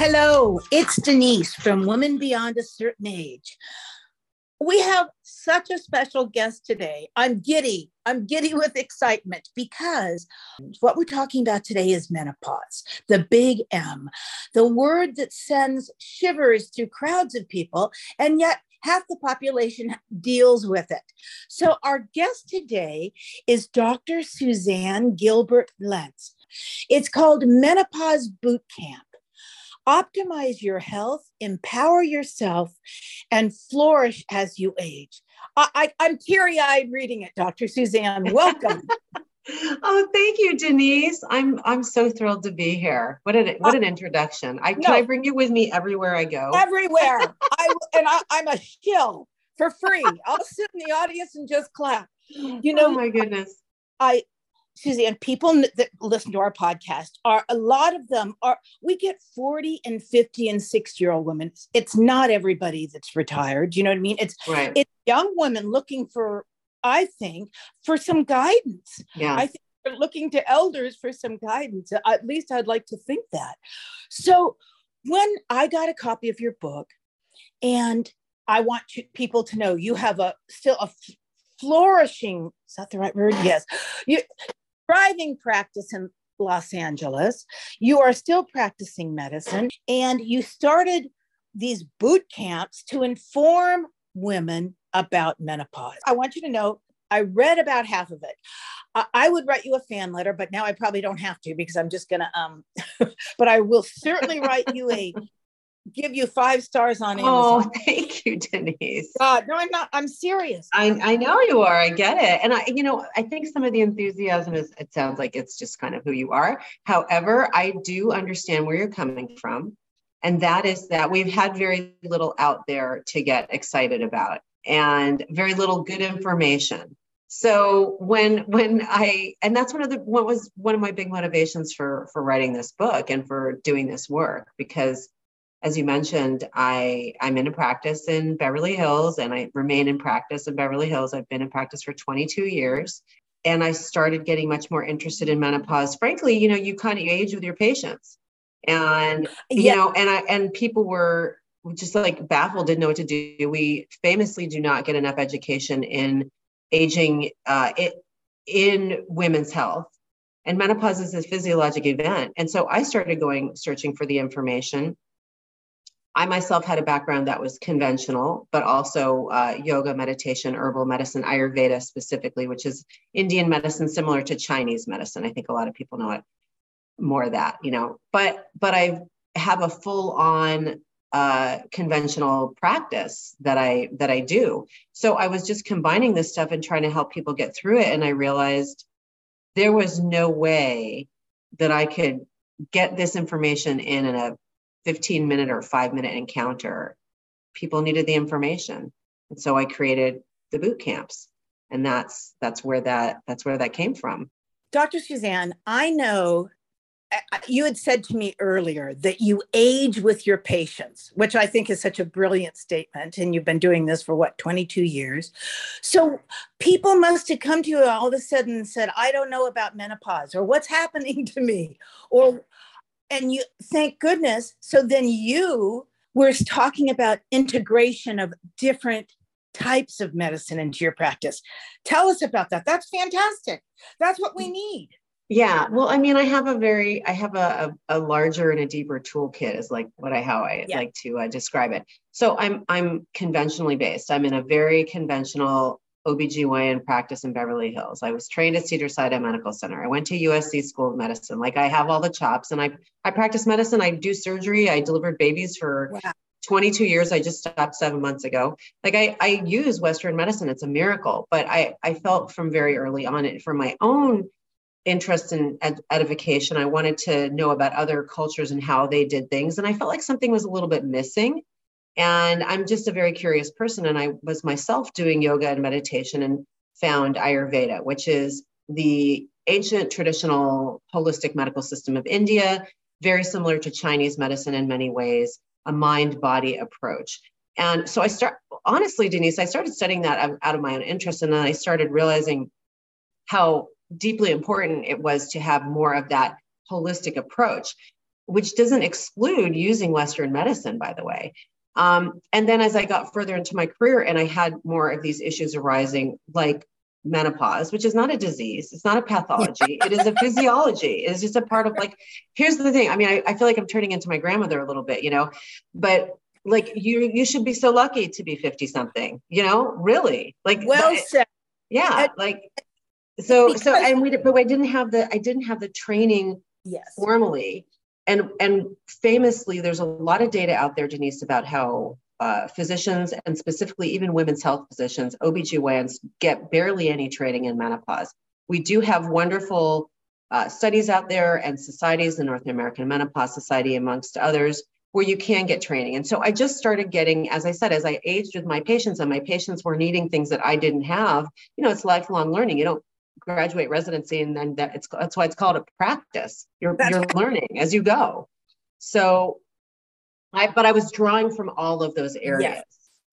Hello, it's Denise from Women Beyond a Certain Age. We have such a special guest today. I'm giddy. I'm giddy with excitement because what we're talking about today is menopause, the big M, the word that sends shivers through crowds of people, and yet half the population deals with it. So, our guest today is Dr. Suzanne Gilberg Lenz. It's called Menopause Boot Camp optimize your health, empower yourself, and flourish as you age. I, am teary eyed reading it, Dr. Suzanne. Welcome. oh, thank you, Denise. I'm I'm so thrilled to be here. What an what an oh. introduction. I no, can I bring you with me everywhere I go. Everywhere. I and I, I'm a shill for free. I'll sit in the audience and just clap. You oh, know, oh my goodness. I Suzanne, people that listen to our podcast are a lot of them are, we get 40 and 50 and 60 year old women. It's not everybody that's retired. You know what I mean? It's, right. it's young women looking for, I think, for some guidance. Yeah. I think they're looking to elders for some guidance. At least I'd like to think that. So when I got a copy of your book, and I want you, people to know you have a still a flourishing is that the right word yes you thriving practice in Los Angeles. You are still practicing medicine, and you started these boot camps to inform women about menopause. I want you to know I read about half of it. I would write you a fan letter, but now I probably don't have to because I'm just gonna um but I will certainly write you a give you five stars on oh, Amazon. Oh, thank you, Denise. God, no, I'm not. I'm serious. I, I know you are. I get it. And I, you know, I think some of the enthusiasm is, it sounds like it's just kind of who you are. However, I do understand where you're coming from. And that is that we've had very little out there to get excited about and very little good information. So when when I and that's one of the what was one of my big motivations for for writing this book and for doing this work because as you mentioned, I I'm in a practice in Beverly Hills and I remain in practice in Beverly Hills. I've been in practice for 22 years and I started getting much more interested in menopause. Frankly, you know, you kind of age with your patients. And you yeah. know, and I and people were just like baffled, didn't know what to do. We famously do not get enough education in aging uh, it, in women's health. And menopause is a physiologic event. And so I started going searching for the information I myself had a background that was conventional, but also uh, yoga, meditation, herbal medicine, Ayurveda specifically, which is Indian medicine similar to Chinese medicine. I think a lot of people know it more of that, you know. But but I have a full on uh, conventional practice that I that I do. So I was just combining this stuff and trying to help people get through it, and I realized there was no way that I could get this information in in a 15 minute or five minute encounter, people needed the information. And so I created the boot camps. And that's that's where that that's where that came from. Dr. Suzanne, I know you had said to me earlier that you age with your patients, which I think is such a brilliant statement. And you've been doing this for what, 22 years? So people must have come to you all of a sudden and said, I don't know about menopause or what's happening to me or and you thank goodness. So then you were talking about integration of different types of medicine into your practice. Tell us about that. That's fantastic. That's what we need. Yeah. Well i mean i have a very i have a, a, a larger and a deeper toolkit is like what i how i yeah. like to uh, describe it. So i'm i'm conventionally based. I'm in a very conventional OBGYN practice in Beverly Hills. I was trained at Cedars-Sinai Medical Center. I went to USC School of Medicine. Like I have all the chops and I I practice medicine. I do surgery. I delivered babies for wow. 22 years. I just stopped seven months ago. Like I, I use Western medicine. It's a miracle. But I, I felt from very early on it for my own interest in ed- edification. I wanted to know about other cultures and how they did things. And I felt like something was a little bit missing. And I'm just a very curious person. And I was myself doing yoga and meditation and found Ayurveda, which is the ancient traditional holistic medical system of India, very similar to Chinese medicine in many ways, a mind body approach. And so I start, honestly, Denise, I started studying that out of my own interest. And then I started realizing how deeply important it was to have more of that holistic approach which doesn't exclude using Western medicine, by the way. Um, and then as I got further into my career and I had more of these issues arising, like menopause, which is not a disease, it's not a pathology, it is a physiology. It's just a part of like, here's the thing. I mean, I, I feel like I'm turning into my grandmother a little bit, you know, but like you you should be so lucky to be 50 something, you know, really. Like well but, said. Yeah. like so so and we but I didn't have the I didn't have the training yes formally. And and famously, there's a lot of data out there, Denise, about how uh, physicians and specifically even women's health physicians, OBGYNs, get barely any training in menopause. We do have wonderful uh, studies out there and societies, the North American Menopause Society, amongst others, where you can get training. And so I just started getting, as I said, as I aged with my patients and my patients were needing things that I didn't have, you know, it's lifelong learning. You don't graduate residency and then that it's that's why it's called a practice. You're that's you're learning as you go. So I, but I was drawing from all of those areas yes.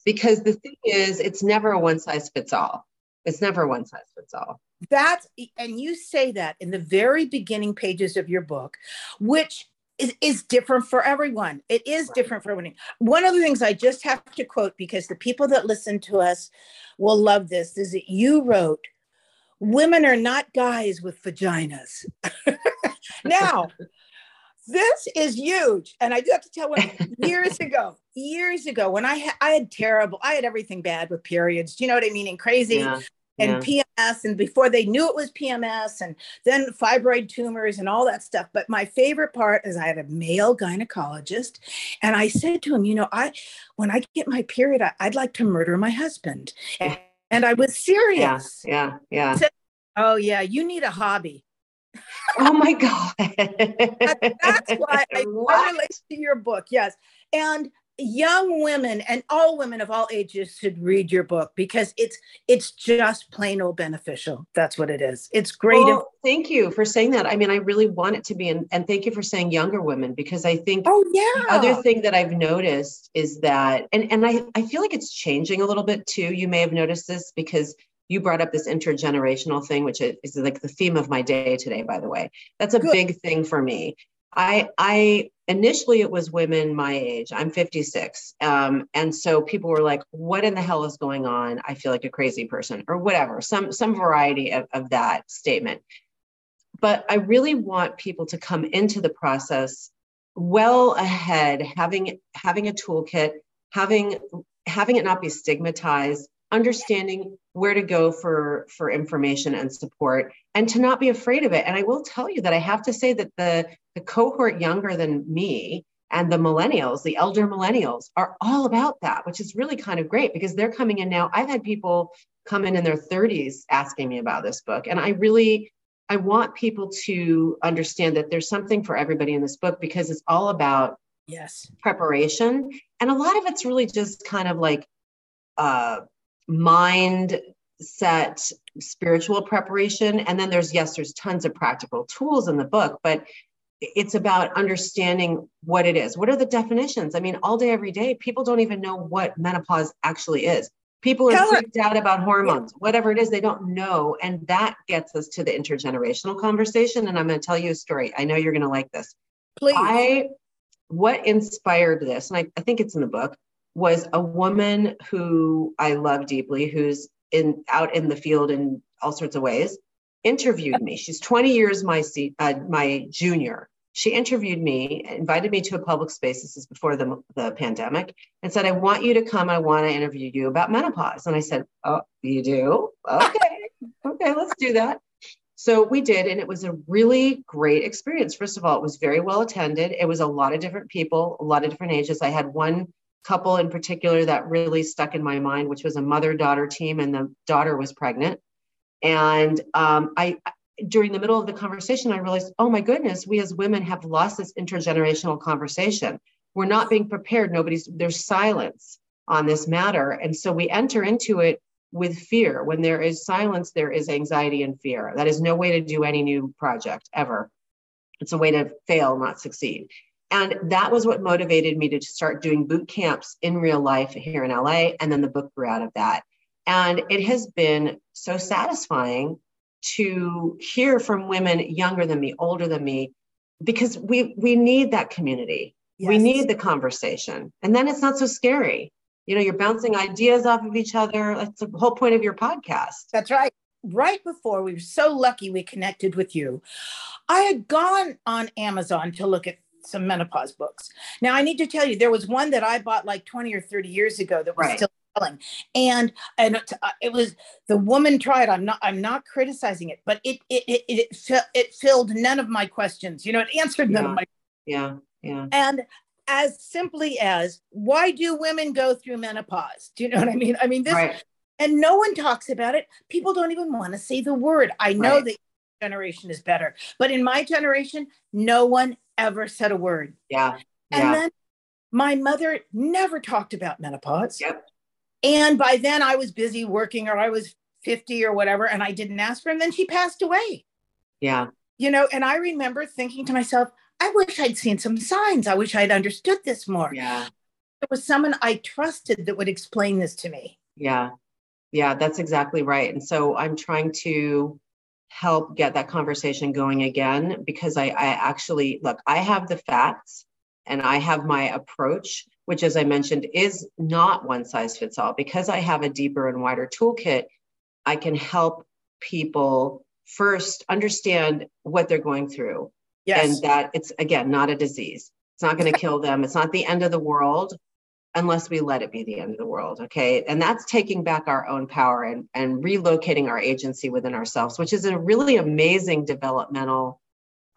because the thing is, it's never a one size fits all. It's never one size fits all. That's, and you say that in the very beginning pages of your book, which is, is different for everyone. It is right. different for everyone. One of the things I just have to quote because the people that listen to us will love this is that you wrote, Women are not guys with vaginas. now, this is huge and i do have to tell what years ago years ago when i had i had terrible i had everything bad with periods do you know what i mean and crazy yeah, and yeah. pms and before they knew it was pms and then fibroid tumors and all that stuff but my favorite part is i had a male gynecologist and i said to him you know i when i get my period I, would like to murder my husband and, and i was serious. Yeah yeah, yeah. Said, oh yeah you need a hobby. Oh my god. That's why I, I relate to your book yes. And young women and all women of all ages should read your book because it's it's just plain old beneficial that's what it is it's great well, thank you for saying that i mean i really want it to be and, and thank you for saying younger women because i think oh yeah the other thing that i've noticed is that and and i i feel like it's changing a little bit too you may have noticed this because you brought up this intergenerational thing, which is like the theme of my day today, by the way. That's a Good. big thing for me. I, I initially it was women my age. I'm 56, um, and so people were like, "What in the hell is going on?" I feel like a crazy person, or whatever, some some variety of, of that statement. But I really want people to come into the process well ahead, having having a toolkit, having having it not be stigmatized, understanding where to go for for information and support and to not be afraid of it. And i will tell you that i have to say that the the cohort younger than me and the millennials the elder millennials are all about that which is really kind of great because they're coming in now. I've had people come in in their 30s asking me about this book. And i really i want people to understand that there's something for everybody in this book because it's all about yes. preparation. And a lot of it's really just kind of like uh mind set spiritual preparation and then there's yes there's tons of practical tools in the book but it's about understanding what it is. What are the definitions? I mean all day every day people don't even know what menopause actually is. People are freaked out about hormones whatever it is they don't know and that gets us to the intergenerational conversation and i'm going to tell you a story. I know you're going to like this. Please. I what inspired this and I, I think it's in the book was a woman who I love deeply, who's in out in the field in all sorts of ways, interviewed me. She's 20 years my uh, my junior. She interviewed me, invited me to a public space. This is before the, the pandemic, and said, "I want you to come. I want to interview you about menopause." And I said, "Oh, you do? Okay, okay, let's do that." So we did, and it was a really great experience. First of all, it was very well attended. It was a lot of different people, a lot of different ages. I had one couple in particular that really stuck in my mind, which was a mother daughter team, and the daughter was pregnant. And um, I, during the middle of the conversation, I realized, oh my goodness, we as women have lost this intergenerational conversation. We're not being prepared. Nobody's, there's silence on this matter. And so we enter into it with fear. When there is silence, there is anxiety and fear. That is no way to do any new project ever. It's a way to fail, not succeed. And that was what motivated me to start doing boot camps in real life here in LA. And then the book grew out of that. And it has been so satisfying to hear from women younger than me, older than me, because we we need that community. Yes. We need the conversation. And then it's not so scary. You know, you're bouncing ideas off of each other. That's the whole point of your podcast. That's right. Right before we were so lucky we connected with you, I had gone on Amazon to look at some menopause books. Now, I need to tell you, there was one that I bought like 20 or 30 years ago that was right. still selling and and it, uh, was the woman tried i'm not i'm not criticizing it but it it it it, it filled none of my questions you know it answered none yeah. of my yeah yeah and as simply as why do women go through menopause do you know what i mean i mean this right. and no one talks about it people don't even want to say the word i know right. that generation is better but in my generation no one ever said a word yeah and yeah. then my mother never talked about menopause yep and by then I was busy working or I was 50 or whatever, and I didn't ask her. And then she passed away. Yeah. You know, and I remember thinking to myself, I wish I'd seen some signs. I wish I'd understood this more. Yeah. There was someone I trusted that would explain this to me. Yeah. Yeah, that's exactly right. And so I'm trying to help get that conversation going again because I, I actually look, I have the facts and I have my approach which, as I mentioned, is not one size fits all. Because I have a deeper and wider toolkit, I can help people first understand what they're going through. Yes. And that it's, again, not a disease. It's not going to kill them. It's not the end of the world unless we let it be the end of the world. Okay. And that's taking back our own power and, and relocating our agency within ourselves, which is a really amazing developmental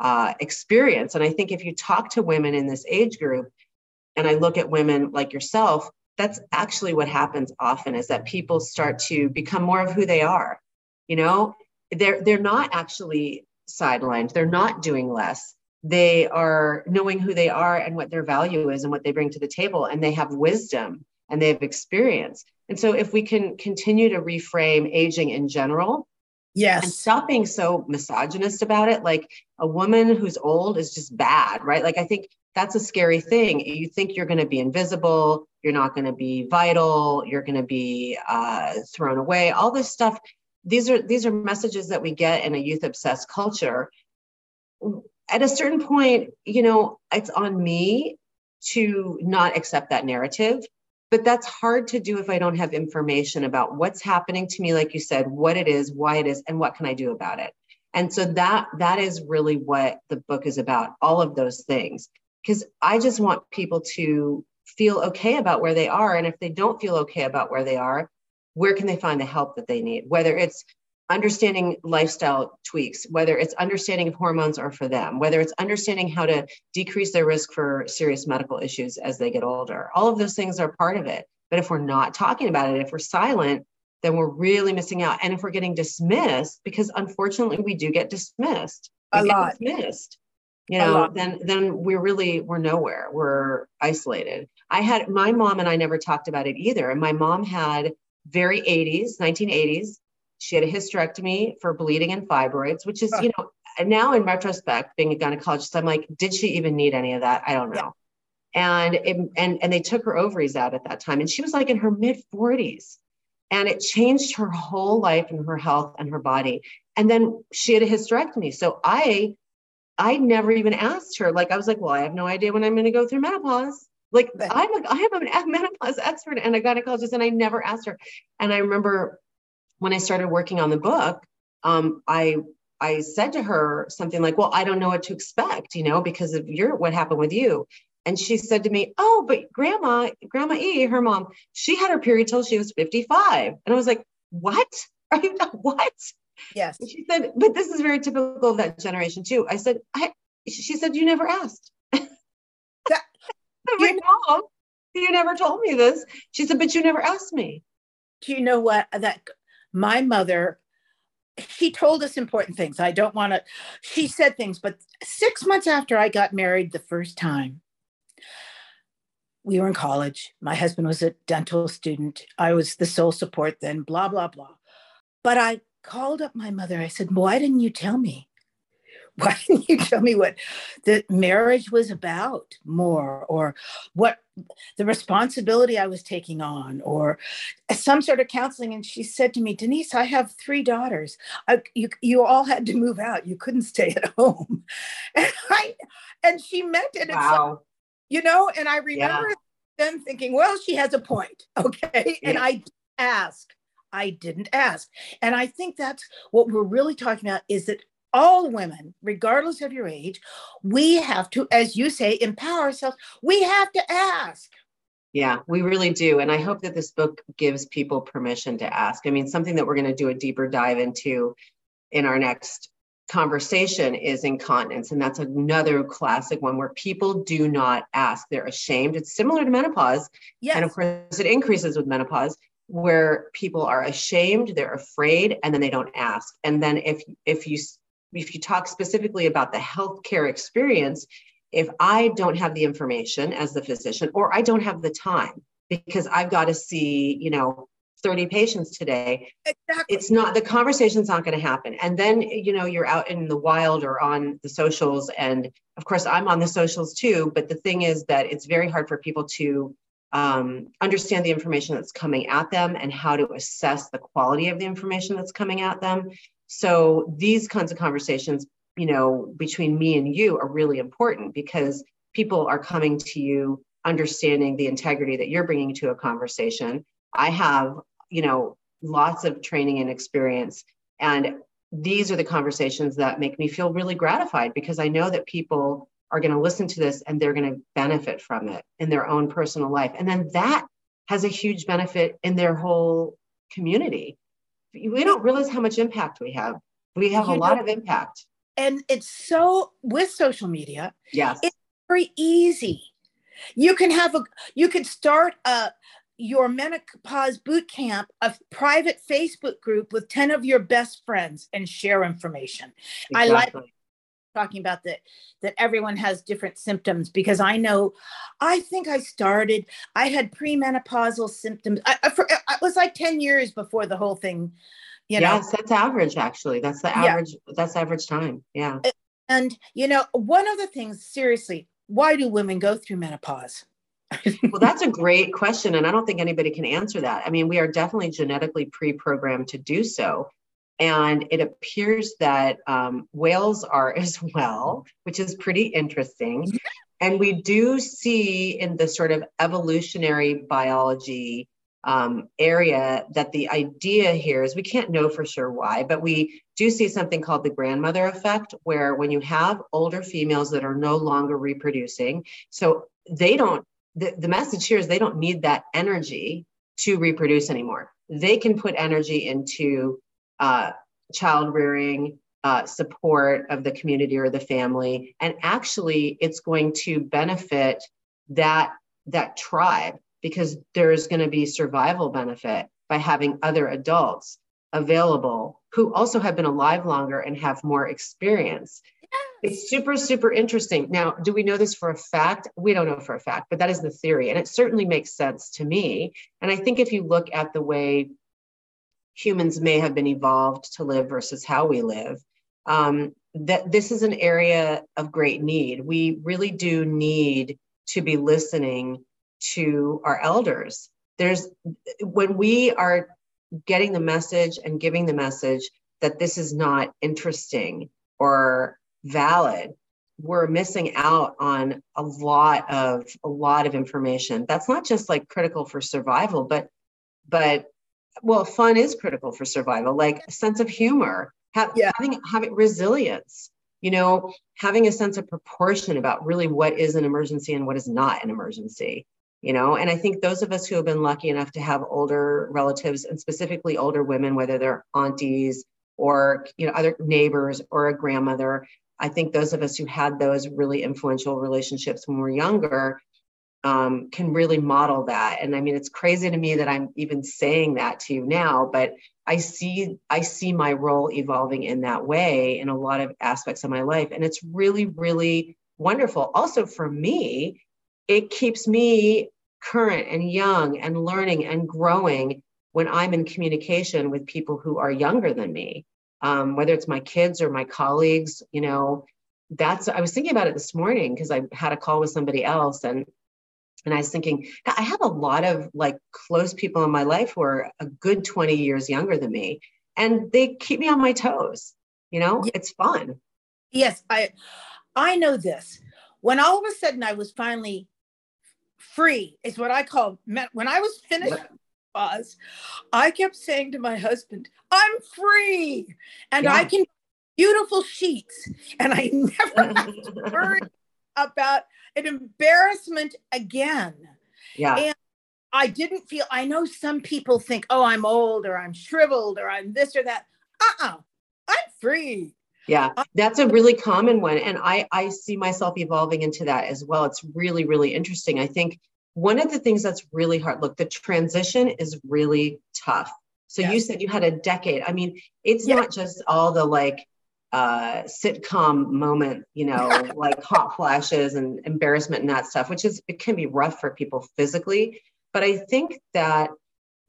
uh, experience. And I think if you talk to women in this age group, and I look at women like yourself, that's actually what happens often is that people start to become more of who they are. You know, they're they're not actually sidelined. They're not doing less. They are knowing who they are and what their value is and what they bring to the table and they have wisdom and they have experience. And so if we can continue to reframe aging in general, Yes. And stop being so misogynist about it. Like a woman who's old is just bad, right? Like I think that's a scary thing. You think you're going to be invisible, you're not going to be vital, you're going to be uh, thrown away. All this stuff. These are these are messages that we get in a youth obsessed culture. At a certain point, you know, it's on me to not accept that narrative but that's hard to do if i don't have information about what's happening to me like you said what it is why it is and what can i do about it and so that that is really what the book is about all of those things because I just want people to feel okay about where they are. And if they don't feel okay about where they are, where can they find the help that they need? Whether it's understanding lifestyle tweaks, whether it's understanding if hormones are for them, whether it's understanding how to decrease their risk for serious medical issues as they get older. All of those things are part of it. But if we're not talking about it, if we're silent, then we're really missing out. And if we're getting dismissed, because unfortunately we do get dismissed, a lot dismissed you know then then we're really we're nowhere we're isolated i had my mom and i never talked about it either and my mom had very 80s 1980s she had a hysterectomy for bleeding and fibroids which is you know now in retrospect being a gynecologist i'm like did she even need any of that i don't know yeah. and it, and and they took her ovaries out at that time and she was like in her mid 40s and it changed her whole life and her health and her body and then she had a hysterectomy so i I never even asked her. Like I was like, well, I have no idea when I'm going to go through menopause. Like I'm like, I am a menopause expert and a gynecologist, and I never asked her. And I remember when I started working on the book, um, I I said to her something like, well, I don't know what to expect, you know, because of your what happened with you. And she said to me, Oh, but grandma, grandma E, her mom, she had her period till she was 55. And I was like, What? Are you not, what? Yes. And she said, but this is very typical of that generation too. I said, I, she said, you never asked. That, my mom, you never told me this. She said, but you never asked me. Do you know what? That my mother, she told us important things. I don't want to, she said things, but six months after I got married the first time, we were in college. My husband was a dental student. I was the sole support then, blah, blah, blah. But I called up my mother. I said, Why didn't you tell me? Why didn't you tell me what the marriage was about more or what the responsibility I was taking on or some sort of counseling. And she said to me, Denise, I have three daughters. I, you, you all had to move out. You couldn't stay at home. And I, and she meant it. Wow. Like, you know, and I remember yeah. then thinking, well, she has a point. Okay. Yeah. And I ask, I didn't ask. And I think that's what we're really talking about is that all women, regardless of your age, we have to, as you say, empower ourselves. We have to ask. Yeah, we really do. And I hope that this book gives people permission to ask. I mean, something that we're going to do a deeper dive into in our next conversation is incontinence. And that's another classic one where people do not ask. They're ashamed. It's similar to menopause. Yes. And of course, it increases with menopause where people are ashamed, they're afraid, and then they don't ask. And then if if you if you talk specifically about the healthcare experience, if I don't have the information as the physician, or I don't have the time because I've got to see, you know, 30 patients today, exactly. it's not the conversation's not going to happen. And then, you know, you're out in the wild or on the socials. And of course, I'm on the socials too. But the thing is that it's very hard for people to um, understand the information that's coming at them and how to assess the quality of the information that's coming at them. So these kinds of conversations, you know, between me and you are really important because people are coming to you understanding the integrity that you're bringing to a conversation. I have, you know, lots of training and experience and these are the conversations that make me feel really gratified because I know that people are going to listen to this and they're going to benefit from it in their own personal life. And then that has a huge benefit in their whole community we don't realize how much impact we have. We have you a know, lot of impact. And it's so with social media. Yes. It's very easy. You can have a you could start a your menopause boot camp, a private Facebook group with 10 of your best friends and share information. Exactly. I like talking about that that everyone has different symptoms because I know I think I started I had premenopausal symptoms I, I, for, it was like 10 years before the whole thing you know? Yes that's average actually. That's the average yeah. that's average time yeah. And you know one of the things seriously why do women go through menopause? Well that's a great question and i don't think anybody can answer that. I mean we are definitely genetically pre-programmed to do so and it appears that um, whales are as well, which is pretty interesting. And we do see in the sort of evolutionary biology um, area that the idea here is we can't know for sure why, but we do see something called the grandmother effect, where when you have older females that are no longer reproducing, so they don't, the, the message here is they don't need that energy to reproduce anymore. They can put energy into uh, child rearing, uh, support of the community or the family, and actually, it's going to benefit that that tribe because there is going to be survival benefit by having other adults available who also have been alive longer and have more experience. It's super, super interesting. Now, do we know this for a fact? We don't know for a fact, but that is the theory. And it certainly makes sense to me. And I think if you look at the way humans may have been evolved to live versus how we live. Um, that this is an area of great need. We really do need to be listening to our elders. There's when we are getting the message and giving the message that this is not interesting or valid, we're missing out on a lot of a lot of information. That's not just like critical for survival, but but well, fun is critical for survival, like a sense of humor, have, yeah. having, having resilience, you know, having a sense of proportion about really what is an emergency and what is not an emergency, you know. And I think those of us who have been lucky enough to have older relatives and specifically older women, whether they're aunties or, you know, other neighbors or a grandmother, I think those of us who had those really influential relationships when we we're younger um, can really model that. And I mean, it's crazy to me that I'm even saying that to you now, but I see I see my role evolving in that way in a lot of aspects of my life, and it's really really wonderful. Also for me, it keeps me current and young and learning and growing when I'm in communication with people who are younger than me, um, whether it's my kids or my colleagues. You know, that's I was thinking about it this morning because I had a call with somebody else and And I was thinking, I have a lot of like close people in my life who are a good 20 years younger than me, and they keep me on my toes. You know, yeah. it's fun. Yes, I I know this. When all of a sudden I was finally free, is what I call when I was finished pause, I kept saying to my husband, I'm free and yeah. I can beautiful sheets. And I never heard about an embarrassment again. Yeah. And I didn't feel, I know some people think, oh, I'm old or I'm shriveled or I'm this or that. Uh uh-uh, uh, i am free. Yeah, that's a really common one. And I, I see myself evolving into that as well. It's really, really interesting. I think one of the things that's really hard, look, the transition is really tough. So yes. you said you had a decade. I mean, it's yeah. not just all the like uh sitcom moment, you know, like hot flashes and embarrassment and that stuff, which is it can be rough for people physically. But I think that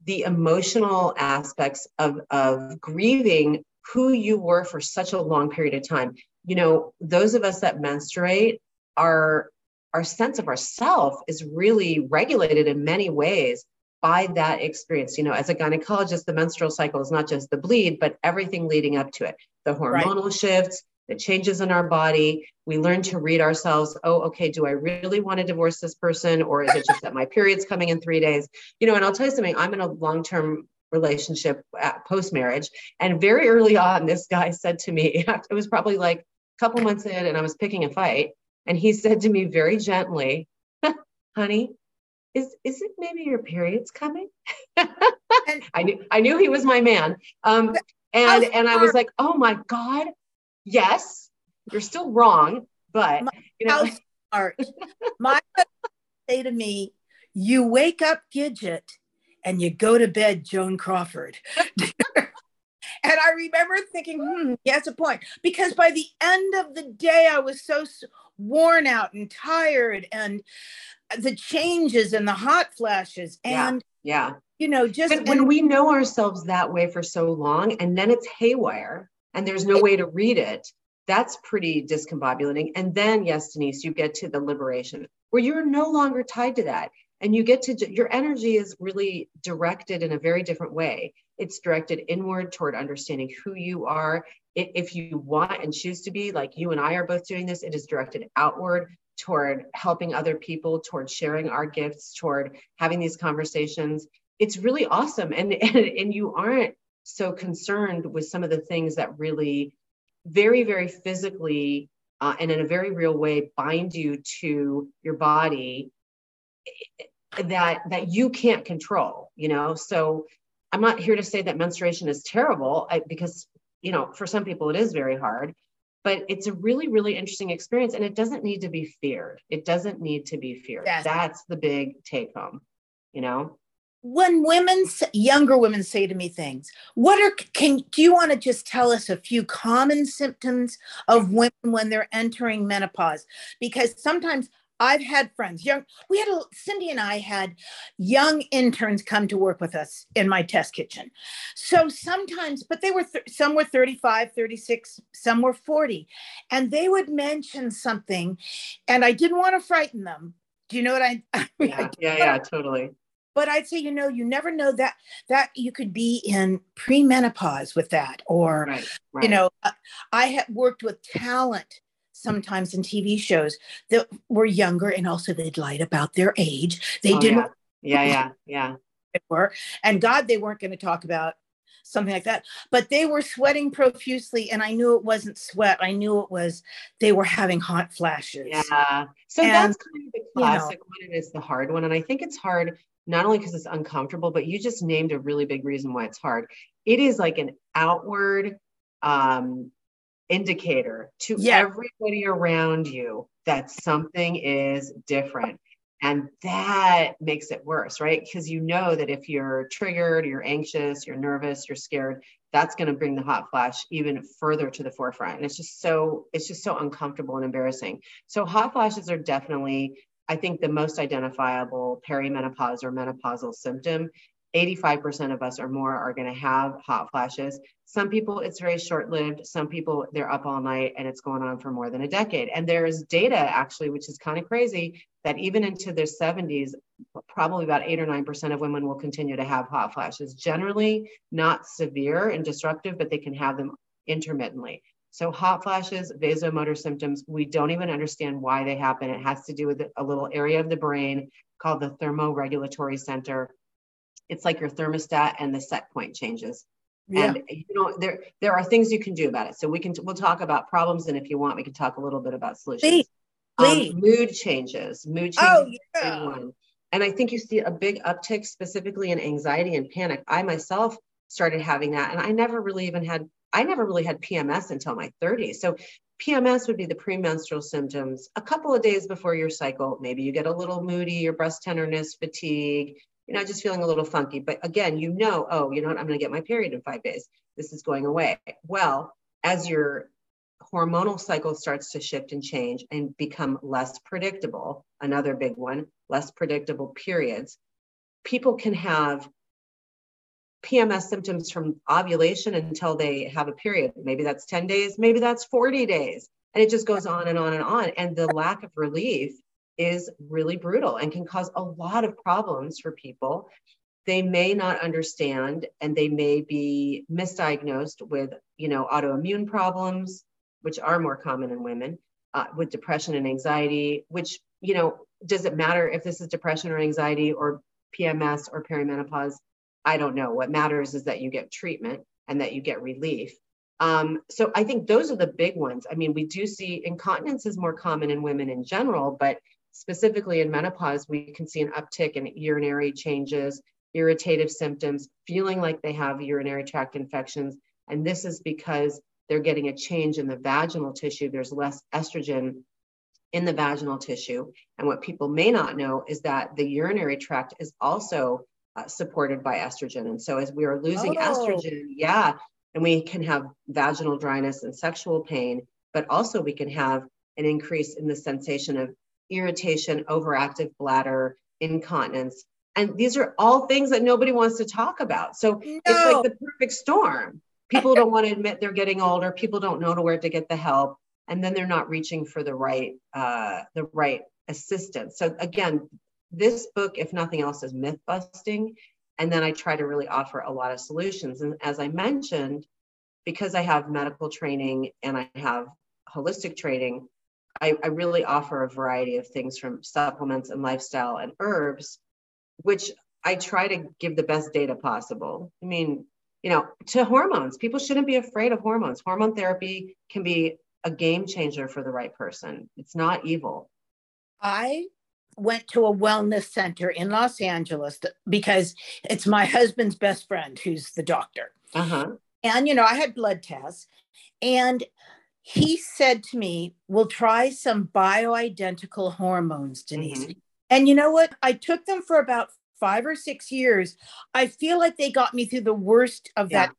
the emotional aspects of of grieving who you were for such a long period of time. You know, those of us that menstruate are our sense of ourself is really regulated in many ways by that experience. You know, as a gynecologist, the menstrual cycle is not just the bleed, but everything leading up to it the hormonal right. shifts, the changes in our body. We learn to read ourselves. Oh, okay, do I really want to divorce this person? Or is it just that my period's coming in three days? You know, and I'll tell you something, I'm in a long term relationship uh, post marriage. And very early on, this guy said to me, it was probably like a couple months in, and I was picking a fight. And he said to me very gently, honey, is is it maybe your period's coming? I knew I knew he was my man. Um, and and I was like, oh my God, yes, you're still wrong, but you know smart. my say to me, you wake up Gidget and you go to bed Joan Crawford. And I remember thinking, hmm, he has a point. Because by the end of the day, I was so worn out and tired, and the changes and the hot flashes. And, yeah. yeah. you know, just. But when we know ourselves that way for so long, and then it's haywire, and there's no way to read it, that's pretty discombobulating. And then, yes, Denise, you get to the liberation where you're no longer tied to that and you get to your energy is really directed in a very different way it's directed inward toward understanding who you are. If you want and choose to be like you and i are both doing this it is directed outward toward helping other people toward sharing our gifts toward having these conversations. It's really awesome. And and, and you aren't so concerned with some of the things that really very very physically uh, and in a very real way bind you to your body that that you can't control you know? So i'm not here to say that menstruation is terrible I, because you know for some people it is very hard but it's a really really interesting experience and it doesn't need to be feared. It doesn't need to be feared. Yes. that's the big take home you know? When women younger women say to me things what are can do you want to just tell us a few common symptoms of women when they're entering menopause? Because sometimes I've had friends, young, we had a, Cindy and I had young interns come to work with us in my test kitchen. So sometimes, but they were, th- some were 35, 36, some were 40. And they would mention something and I didn't want to frighten them. Do you know what I, I mean, yeah, yeah, yeah, totally. But I'd say, you know, you never know that, that you could be in premenopause with that, or, right, right. you know, uh, I had worked with talent sometimes in TV shows that were younger and also they'd lied about their age. They oh, didn't. Yeah, yeah, yeah. yeah. Were, and God, they weren't going to talk about something like that. But they were sweating profusely, and I knew it wasn't sweat. I knew it was they were having hot flashes. Yeah. So and, that's kind of the classic you know, one, and it's the hard one. And I think it's hard not only because it's uncomfortable, but you just named a really big reason why it's hard. It is like an outward um indicator to yeah. everybody around you that something is different. And that makes it worse, right? Because you know that if you're triggered, you're anxious, you're nervous, you're scared, that's going to bring the hot flash even further to the forefront. And it's just so, it's just so uncomfortable and embarrassing. So hot flashes are definitely, I think, the most identifiable perimenopause or menopausal symptom. 85% of us or more are going to have hot flashes. Some people, it's very short lived. Some people, they're up all night and it's going on for more than a decade. And there's data actually, which is kind of crazy, that even into their 70s, probably about 8 or 9% of women will continue to have hot flashes. Generally, not severe and disruptive, but they can have them intermittently. So, hot flashes, vasomotor symptoms, we don't even understand why they happen. It has to do with a little area of the brain called the thermoregulatory center it's like your thermostat and the set point changes. Yeah. And you know, there there are things you can do about it. So we can we'll talk about problems, and if you want, we can talk a little bit about solutions. Please. Please. Um, mood changes. Mood oh, changes. Oh, yeah. And I think you see a big uptick specifically in anxiety and panic. I myself started having that, and I never really even had I never really had PMS until my 30s. So PMS would be the premenstrual symptoms a couple of days before your cycle. Maybe you get a little moody, your breast tenderness, fatigue, you know, just feeling a little funky. But again, you know, oh, you know what, I'm going to get my period in five days. This is going away. Well, as your hormonal cycle starts to shift and change and become less predictable, another big one, less predictable periods, people can have PMS symptoms from ovulation until they have a period. Maybe that's 10 days, maybe that's 40 days. And it just goes on and on and on. And the lack of relief is really brutal and can cause a lot of problems for people. They may not understand and they may be misdiagnosed with, you know, autoimmune problems, which are more common in women, uh, with depression and anxiety, which, you know, does it matter if this is depression or anxiety or PMS or perimenopause? I don't know. What matters is that you get treatment and that you get relief. Um, so I think those are the big ones. I mean, we do see incontinence is more common in women in general, but specifically in menopause, we can see an uptick in urinary changes, irritative symptoms, feeling like they have urinary tract infections. And this is because they're getting a change in the vaginal tissue. There's less estrogen in the vaginal tissue. And what people may not know is that the urinary tract is also uh, supported by estrogen. And so as we are losing oh. estrogen, yeah, and we can have vaginal dryness and sexual pain, but also we can have an increase in the sensation of irritation, overactive bladder, incontinence. And these are all things that nobody wants to talk about. So no. it's like the perfect storm. People don't want to admit they're getting older. People don't know to where to get the help, and then they're not reaching for the right uh, the right assistance. So again, this book, if nothing else, is myth busting. And then I try to really offer a lot of solutions. And as I mentioned, because I have medical training and I have holistic training, I, I really offer a variety of things from supplements and lifestyle and herbs, which I try to give the best data possible. I mean, you know, to hormones, people shouldn't be afraid of hormones. Hormone therapy can be a game changer for the right person. It's not evil. I went to a wellness center in Los Angeles because it's my husband's best friend who's the doctor. Uh-huh. And, you know, I had blood tests and he said to me, We'll try some bioidentical hormones, Denise. Mm-hmm. And you know what? I took them for about five or six years. I feel like they got me through the worst of yeah. that.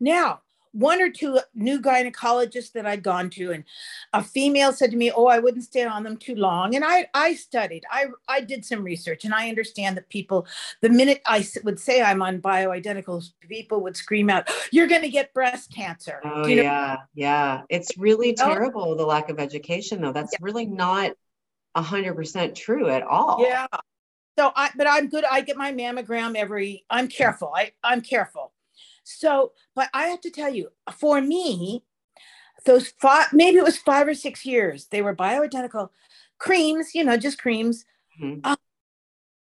Now, one or two new gynecologists that I'd gone to, and a female said to me, "Oh, I wouldn't stay on them too long." And I, I studied, I, I did some research, and I understand that people, the minute I would say I'm on bioidenticals, people would scream out, "You're going to get breast cancer." Oh you know? yeah, yeah. It's really terrible the lack of education, though. That's yeah. really not a hundred percent true at all. Yeah. So I, but I'm good. I get my mammogram every. I'm careful. I, I'm careful so, but I have to tell you, for me, those five, maybe it was five or six years, they were bioidentical creams, you know, just creams. Mm-hmm. Uh,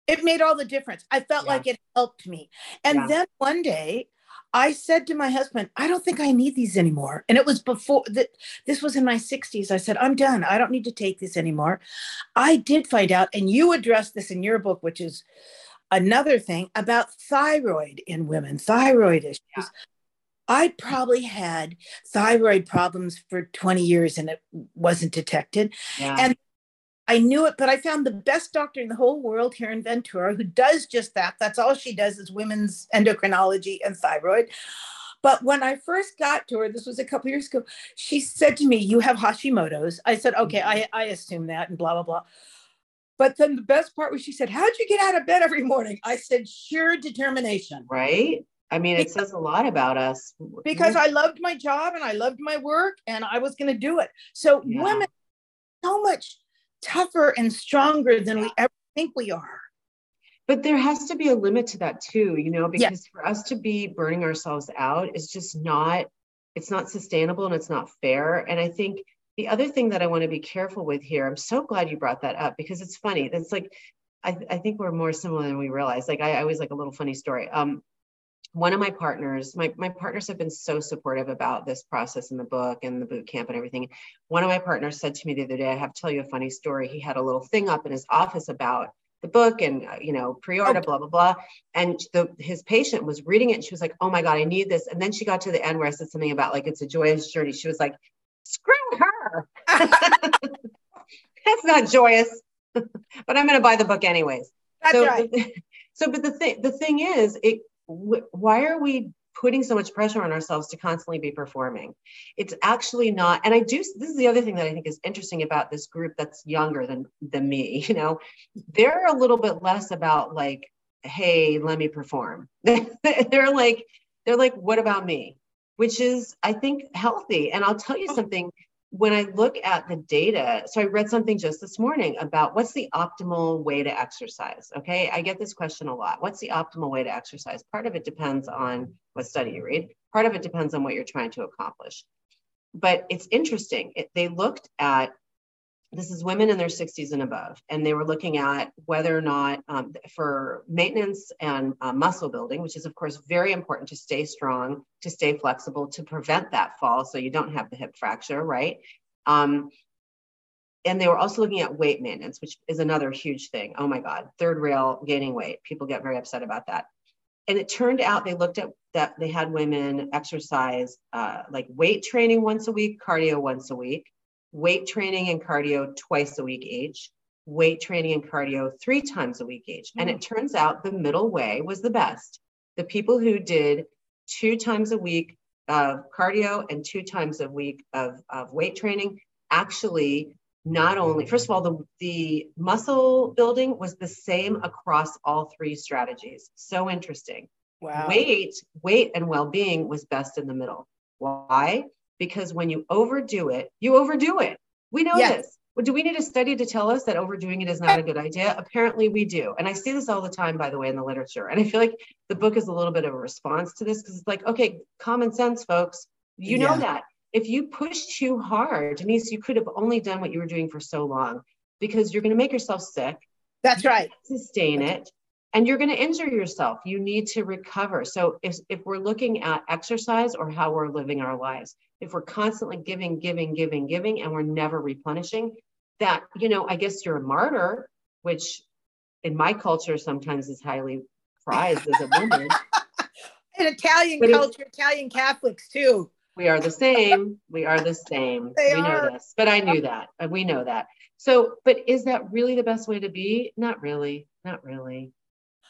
it made all the difference. I felt yeah. like it helped me. And yeah. then one day, I said to my husband, I don't think I need these anymore. And it was before that this was in my 60s. I said, I'm done. I don't need to take this anymore. I did find out, and you addressed this in your book, which is another thing about thyroid in women, thyroid issues. Yeah. I probably had thyroid problems for 20 years and it wasn't detected. Yeah. And I knew it, but I found the best doctor in the whole world here in Ventura who does just that. That's all she does is women's endocrinology and thyroid. But when I first got to her, this was a couple years ago, she said to me, You have Hashimoto's. I said, Okay, mm-hmm. I, I assume that and blah, blah, blah. But then the best part was she said, How'd you get out of bed every morning? I said, Sheer determination. Right. I mean, it says a lot about us. Because I loved my job and I loved my work and I was going to do it. So yeah. women, so much tougher and stronger than we ever think we are. But there has to be a limit to that too, you know, because yes. for us to be burning ourselves out is just not, it's not sustainable and it's not fair. And I think the other thing that I want to be careful with here, I'm so glad you brought that up because it's funny. It's like, I, I think we're more similar than we realize. Like I, I always like a little funny story. Um, one of my partners, my, my partners have been so supportive about this process in the book and the boot camp and everything. One of my partners said to me the other day, I have to tell you a funny story. He had a little thing up in his office about the book and uh, you know pre-order blah blah blah and the his patient was reading it and she was like oh my god i need this and then she got to the end where i said something about like it's a joyous journey she was like screw her. That's not joyous but i'm going to buy the book anyways. That's so, right. so but the thing the thing is it why are we putting so much pressure on ourselves to constantly be performing? It's actually not and i do this is the other thing that i think is interesting about this group that's younger than than me you know? They're a little bit less about like hey let me perform. They're like they're like what about me which is i think healthy and i'll tell you oh. something when I look at the data, so I read something just this morning about what's the optimal way to exercise. Okay, I get this question a lot. What's the optimal way to exercise? Part of it depends on what study you read, part of it depends on what you're trying to accomplish. But it's interesting. It, they looked at this is women in their 60s and above, and they were looking at whether or not um, for maintenance and uh, muscle building, which is, of course, very important to stay strong, to stay flexible, to prevent that fall so you don't have the hip fracture, right? Um, and they were also looking at weight maintenance, which is another huge thing. Oh my God, third rail gaining weight. People get very upset about that. And it turned out they looked at that they had women exercise uh, like weight training once a week, cardio once a week weight training and cardio twice a week each, weight training and cardio three times a week each. And it mm. turns out the middle way was the best. The people who did two times a week of cardio and two times a week of, of weight training actually not only first of all the, the muscle building was the same across all three strategies so interesting wow weight weight and well-being was best in the middle why because when you overdo it, you overdo it. We know yes. this. Well, do we need a study to tell us that overdoing it is not a good idea? Apparently, we do. And I see this all the time, by the way, in the literature. And I feel like the book is a little bit of a response to this because it's like, okay, common sense, folks. You yeah. know that if you push too hard, Denise, you could have only done what you were doing for so long because you're going to make yourself sick. That's right. Sustain it and you're going to injure yourself. You need to recover. So if, if we're looking at exercise or how we're living our lives, if we're constantly giving, giving, giving, giving, and we're never replenishing, that, you know, I guess you're a martyr, which in my culture sometimes is highly prized as a woman. in Italian but culture, Italian Catholics too. We are the same. We are the same. They we are. know this, but I knew that. We know that. So, but is that really the best way to be? Not really. Not really.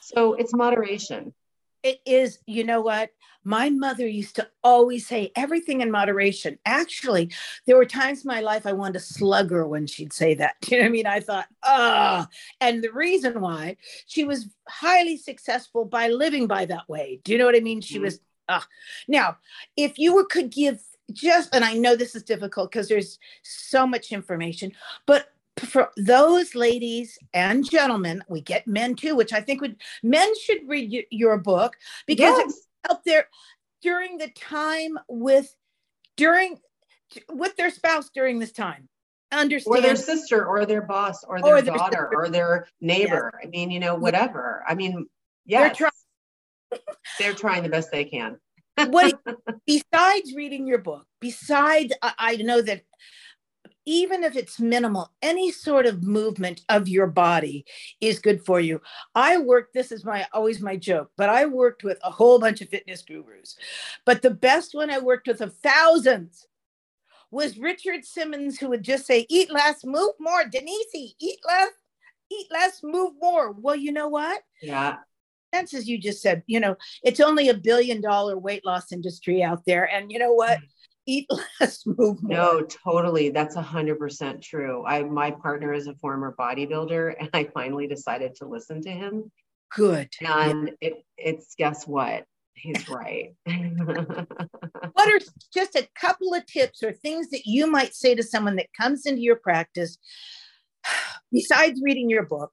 So it's moderation. It is, you know what? My mother used to always say everything in moderation. Actually, there were times in my life I wanted to slug her when she'd say that. You know what I mean? I thought, ah. And the reason why she was highly successful by living by that way. Do you know what I mean? She mm-hmm. was ah. Now, if you were could give just, and I know this is difficult because there's so much information, but those ladies and gentlemen, we get men too, which I think would men should read your book because yes. it's out there during the time with during with their spouse during this time. Understand or their sister or their boss or their, or their daughter sister. or their neighbor. Yeah. I mean, you know, whatever. I mean, yes, they're, try- they're trying the best they can. what besides reading your book, besides I, I know that even if it's minimal, any sort of movement of your body is good for you. I worked, this is my always my joke, but I worked with a whole bunch of fitness gurus. But the best one I worked with of thousands was Richard Simmons, who would just say, eat less, move more. Denise, eat less, eat less, move more. Well, you know what? Yeah. As you just said, you know, it's only a billion dollar weight loss industry out there. And you know what? Mm-hmm eat less, move more. No, totally. That's a hundred percent true. I my partner is a former bodybuilder, and I finally decided to listen to him. Good. And yeah. it it's guess what? He's right. what are just a couple of tips or things that you might say to someone that comes into your practice besides reading your book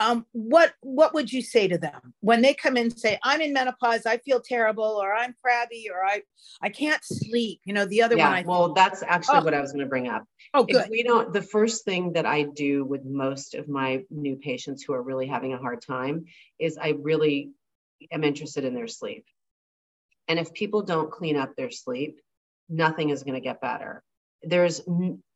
um, what what would you say to them? When they come in and say i'm in menopause i feel terrible or i'm crabby or i i can't sleep you know the other yeah, one I well think, that's actually oh. what i was going to bring up. Oh good. if we don't the first thing that i do with most of my new patients who are really having a hard time is i really am interested in their sleep. And if people don't clean up their sleep nothing is going to get better there's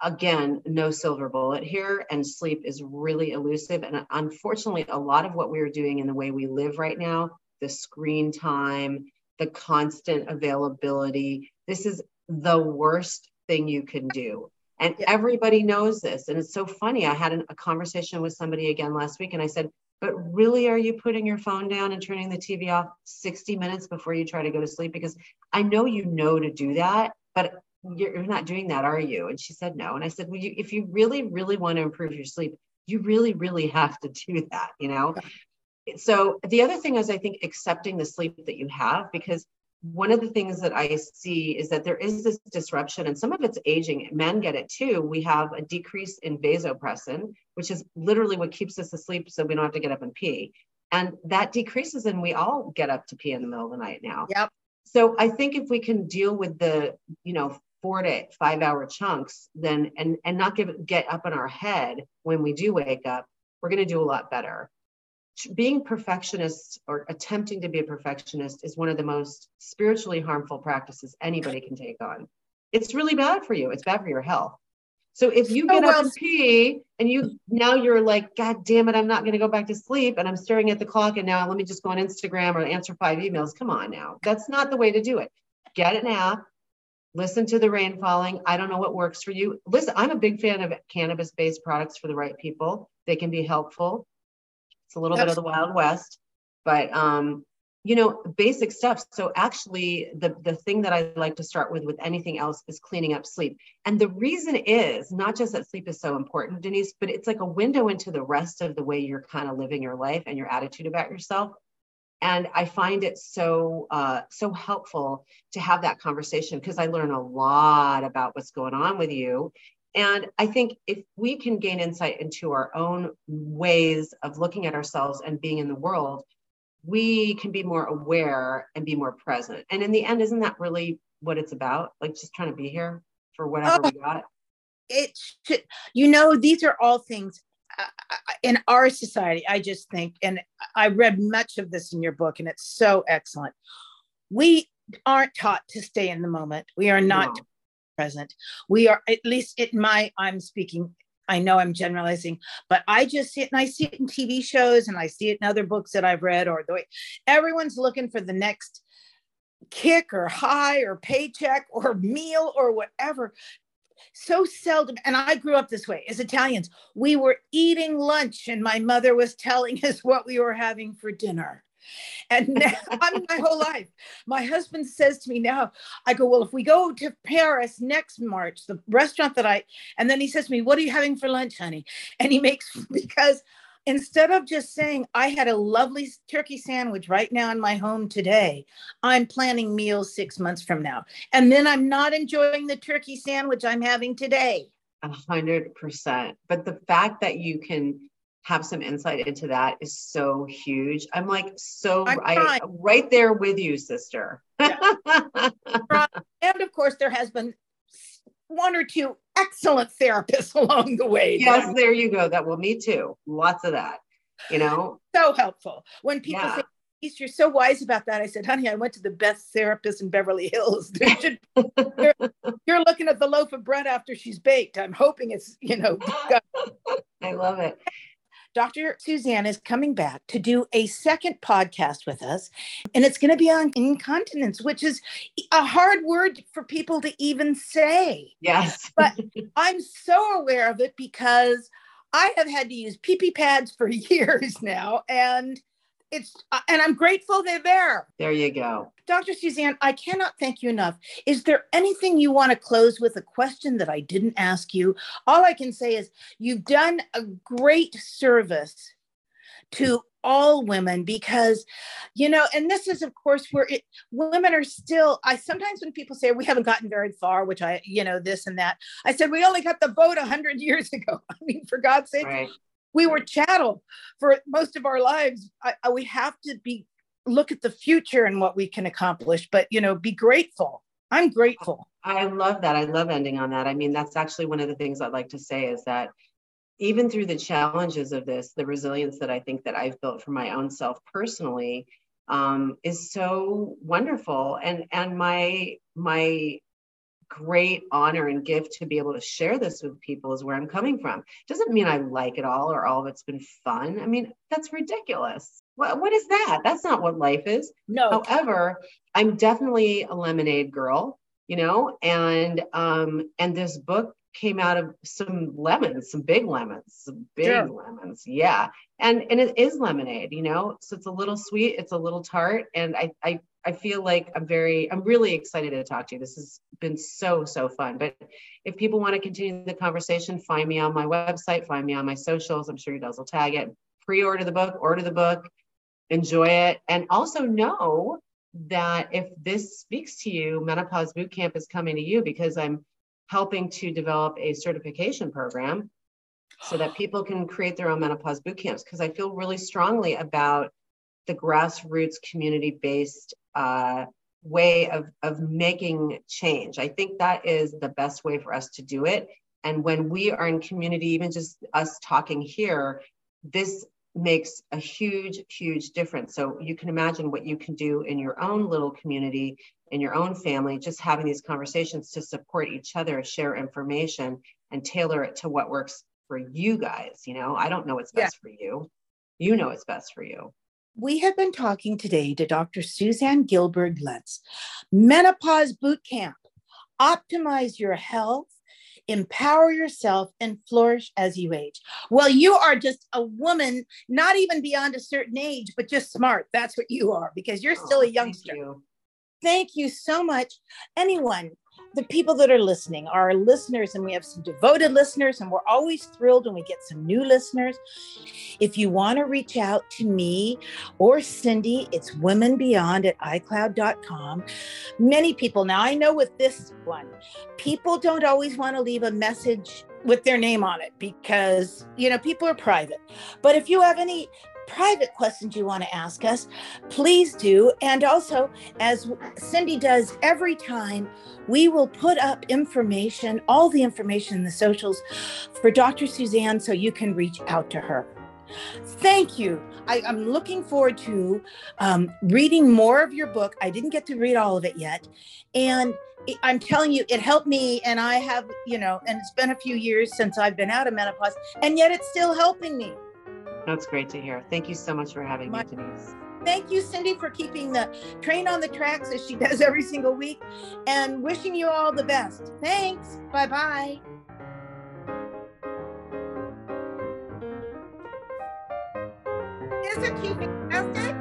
again no silver bullet here and sleep is really elusive and unfortunately a lot of what we're doing in the way we live right now the screen time the constant availability this is the worst thing you can do. And everybody knows this and it's so funny i had a conversation with somebody again last week and i said but really are you putting your phone down and turning the tv off 60 minutes before you try to go to sleep? Because i know you know to do that but you're, not doing that, are you? And she said, no. And I said, well, you, if you really, really want to improve your sleep, you really, really have to do that, you know? So the other thing is, I think, accepting the sleep that you have, because one of the things that I see is that there is this disruption, and some of it's aging. Men get it too. We have a decrease in vasopressin, which is literally what keeps us asleep so we don't have to get up and pee. And that decreases, and we all get up to pee in the middle of the night now. Yep. So I think if we can deal with the, you know, four to five hour chunks then and and not give get up in our head when we do wake up we're going to do a lot better being perfectionist or attempting to be a perfectionist is one of the most spiritually harmful practices anybody can take on it's really bad for you it's bad for your health so if you get oh, well, up and pee and you now you're like, God damn it, I'm not going to go back to sleep and I'm staring at the clock and now let me just go on Instagram or answer five emails. Come on now. That's not the way to do it. Get a nap, listen to the rain falling. I don't know what works for you. Listen, I'm a big fan of cannabis based products for the right people. They can be helpful. It's a little Absolutely. bit of the Wild West, but um, you know, basic stuff. So actually the the thing that I like to start with with anything else is cleaning up sleep. And the reason is not just that sleep is so important, Denise, but it's like a window into the rest of the way you're kind of living your life and your attitude about yourself and i find it so uh, so helpful to have that conversation because i learn a lot about what's going on with you. And i think if we can gain insight into our own ways of looking at ourselves and being in the world we can be more aware and be more present. And in the end isn't that really what it's about? Like just trying to be here for whatever oh, we got? it should you know these are all things in our society, I just think, and I read much of this in your book, and it's so excellent. We aren't taught to stay in the moment. We are not no. present. We are, at least in my, I'm speaking, I know I'm generalizing, but I just see it and I see it in TV shows and I see it in other books that I've read, or the way everyone's looking for the next kick or high or paycheck or meal or whatever so seldom, and I grew up this way as Italians, we were eating lunch and my mother was telling us what we were having for dinner. And now, I mean, my whole life, my husband says to me now, I go, Well, if we go to Paris next March, the restaurant that I, and then he says to me, What are you having for lunch, honey? And he makes, because instead of just saying, I had a lovely turkey sandwich right now in my home today, I'm planning meals six months from now. And then I'm not enjoying the turkey sandwich I'm having today. A hundred percent. But the fact that you can have some insight into that is so huge. I'm like, so I, right there with you, sister. Yeah. and of course, there has been one or two excellent therapists along the way. Yes, there you go. That will me too. Lots of that. You know, so helpful when people yeah. say, you're so wise about that. I said, honey, I went to the best therapist in Beverly Hills. you're, you're, looking at the loaf of bread after she's baked. I'm hoping it's, you know. I love it. Dr. Suzanne is coming back to do a second podcast with us, and it's going to be on incontinence, which is a hard word for people to even say. Yes. but I'm so aware of it because I have had to use pee pee pads for years now, and it's uh, and i'm grateful they're there. There you go. Dr suzanne i cannot thank you enough. Is there anything you want to close with a question that i didn't ask you? All i can say is you've done a great service to all women because you know and this is of course where it, women are still i sometimes when people say we haven't gotten very far which i you know this and that i said we only got the vote 100 years ago. I mean for god's sake. Right we were chattel for most of our lives. I, I, we have to be look at the future and what we can accomplish, but you know, be grateful. I'm grateful. I love that. I love ending on that. I mean, that's actually one of the things I'd like to say is that even through the challenges of this, the resilience that I think that I've built for my own self personally um, is so wonderful. And and my my great honor and gift to be able to share this with people is where I'm coming from. Doesn't mean I like it all or all of it's been fun. I mean, that's ridiculous. What, what is that? That's not what life is. No. However, I'm definitely a lemonade girl, you know, and um, and this book came out of some lemons, some big lemons, some big lemons. Yeah. And and it is lemonade, you know. So it's a little sweet, it's a little tart. And I I I feel like I'm very, I'm really excited to talk to you. This has been so, so fun. But if people want to continue the conversation, find me on my website, find me on my socials. I'm sure you guys will tag it. Pre order the book, order the book, enjoy it. And also know that if this speaks to you, Menopause Bootcamp is coming to you because I'm helping to develop a certification program so that people can create their own menopause boot camps because I feel really strongly about the grassroots community based uh, way of, of making change. I think that is the best way for us to do it. And when we are in community, even just us talking here, this makes a huge, huge difference. So you can imagine what you can do in your own little community, in your own family, just having these conversations to support each other, share information, and tailor it to what works for you guys. You know, I don't know what's best yeah. for you. You know what's best for you. We have been talking today to Dr. Suzanne Gilberg Lenz, Menopause Boot Camp. Optimize your health, empower yourself, and flourish as you age. Well, you are just a woman, not even beyond a certain age, but just smart. That's what you are because you're oh, still a youngster. Thank you, thank you so much. Anyone the people that are listening, our listeners, and we have some devoted listeners, and we're always thrilled when we get some new listeners. If you want to reach out to me or Cindy, it's womenbeyond at iCloud.com. Many people, now I know with this one, people don't always want to leave a message with their name on it because you know people are private but if you have any private questions you want to ask us, please do. And also, as Cindy does every time, we will put up information, all the information in the socials for Dr. Suzanne so you can reach out to her. Thank you. I, am looking forward to um, reading more of your book. I didn't get to read all of it yet. And I'm telling you, it helped me. And I have, you know, and it's been a few years since I've been out of menopause, and yet it's still helping me. That's great to hear. Thank you so much for having My, me, Denise. Thank you, Cindy, for keeping the train on the tracks as she does every single week and wishing you all the best. Thanks. Bye bye. Isn't fantastic?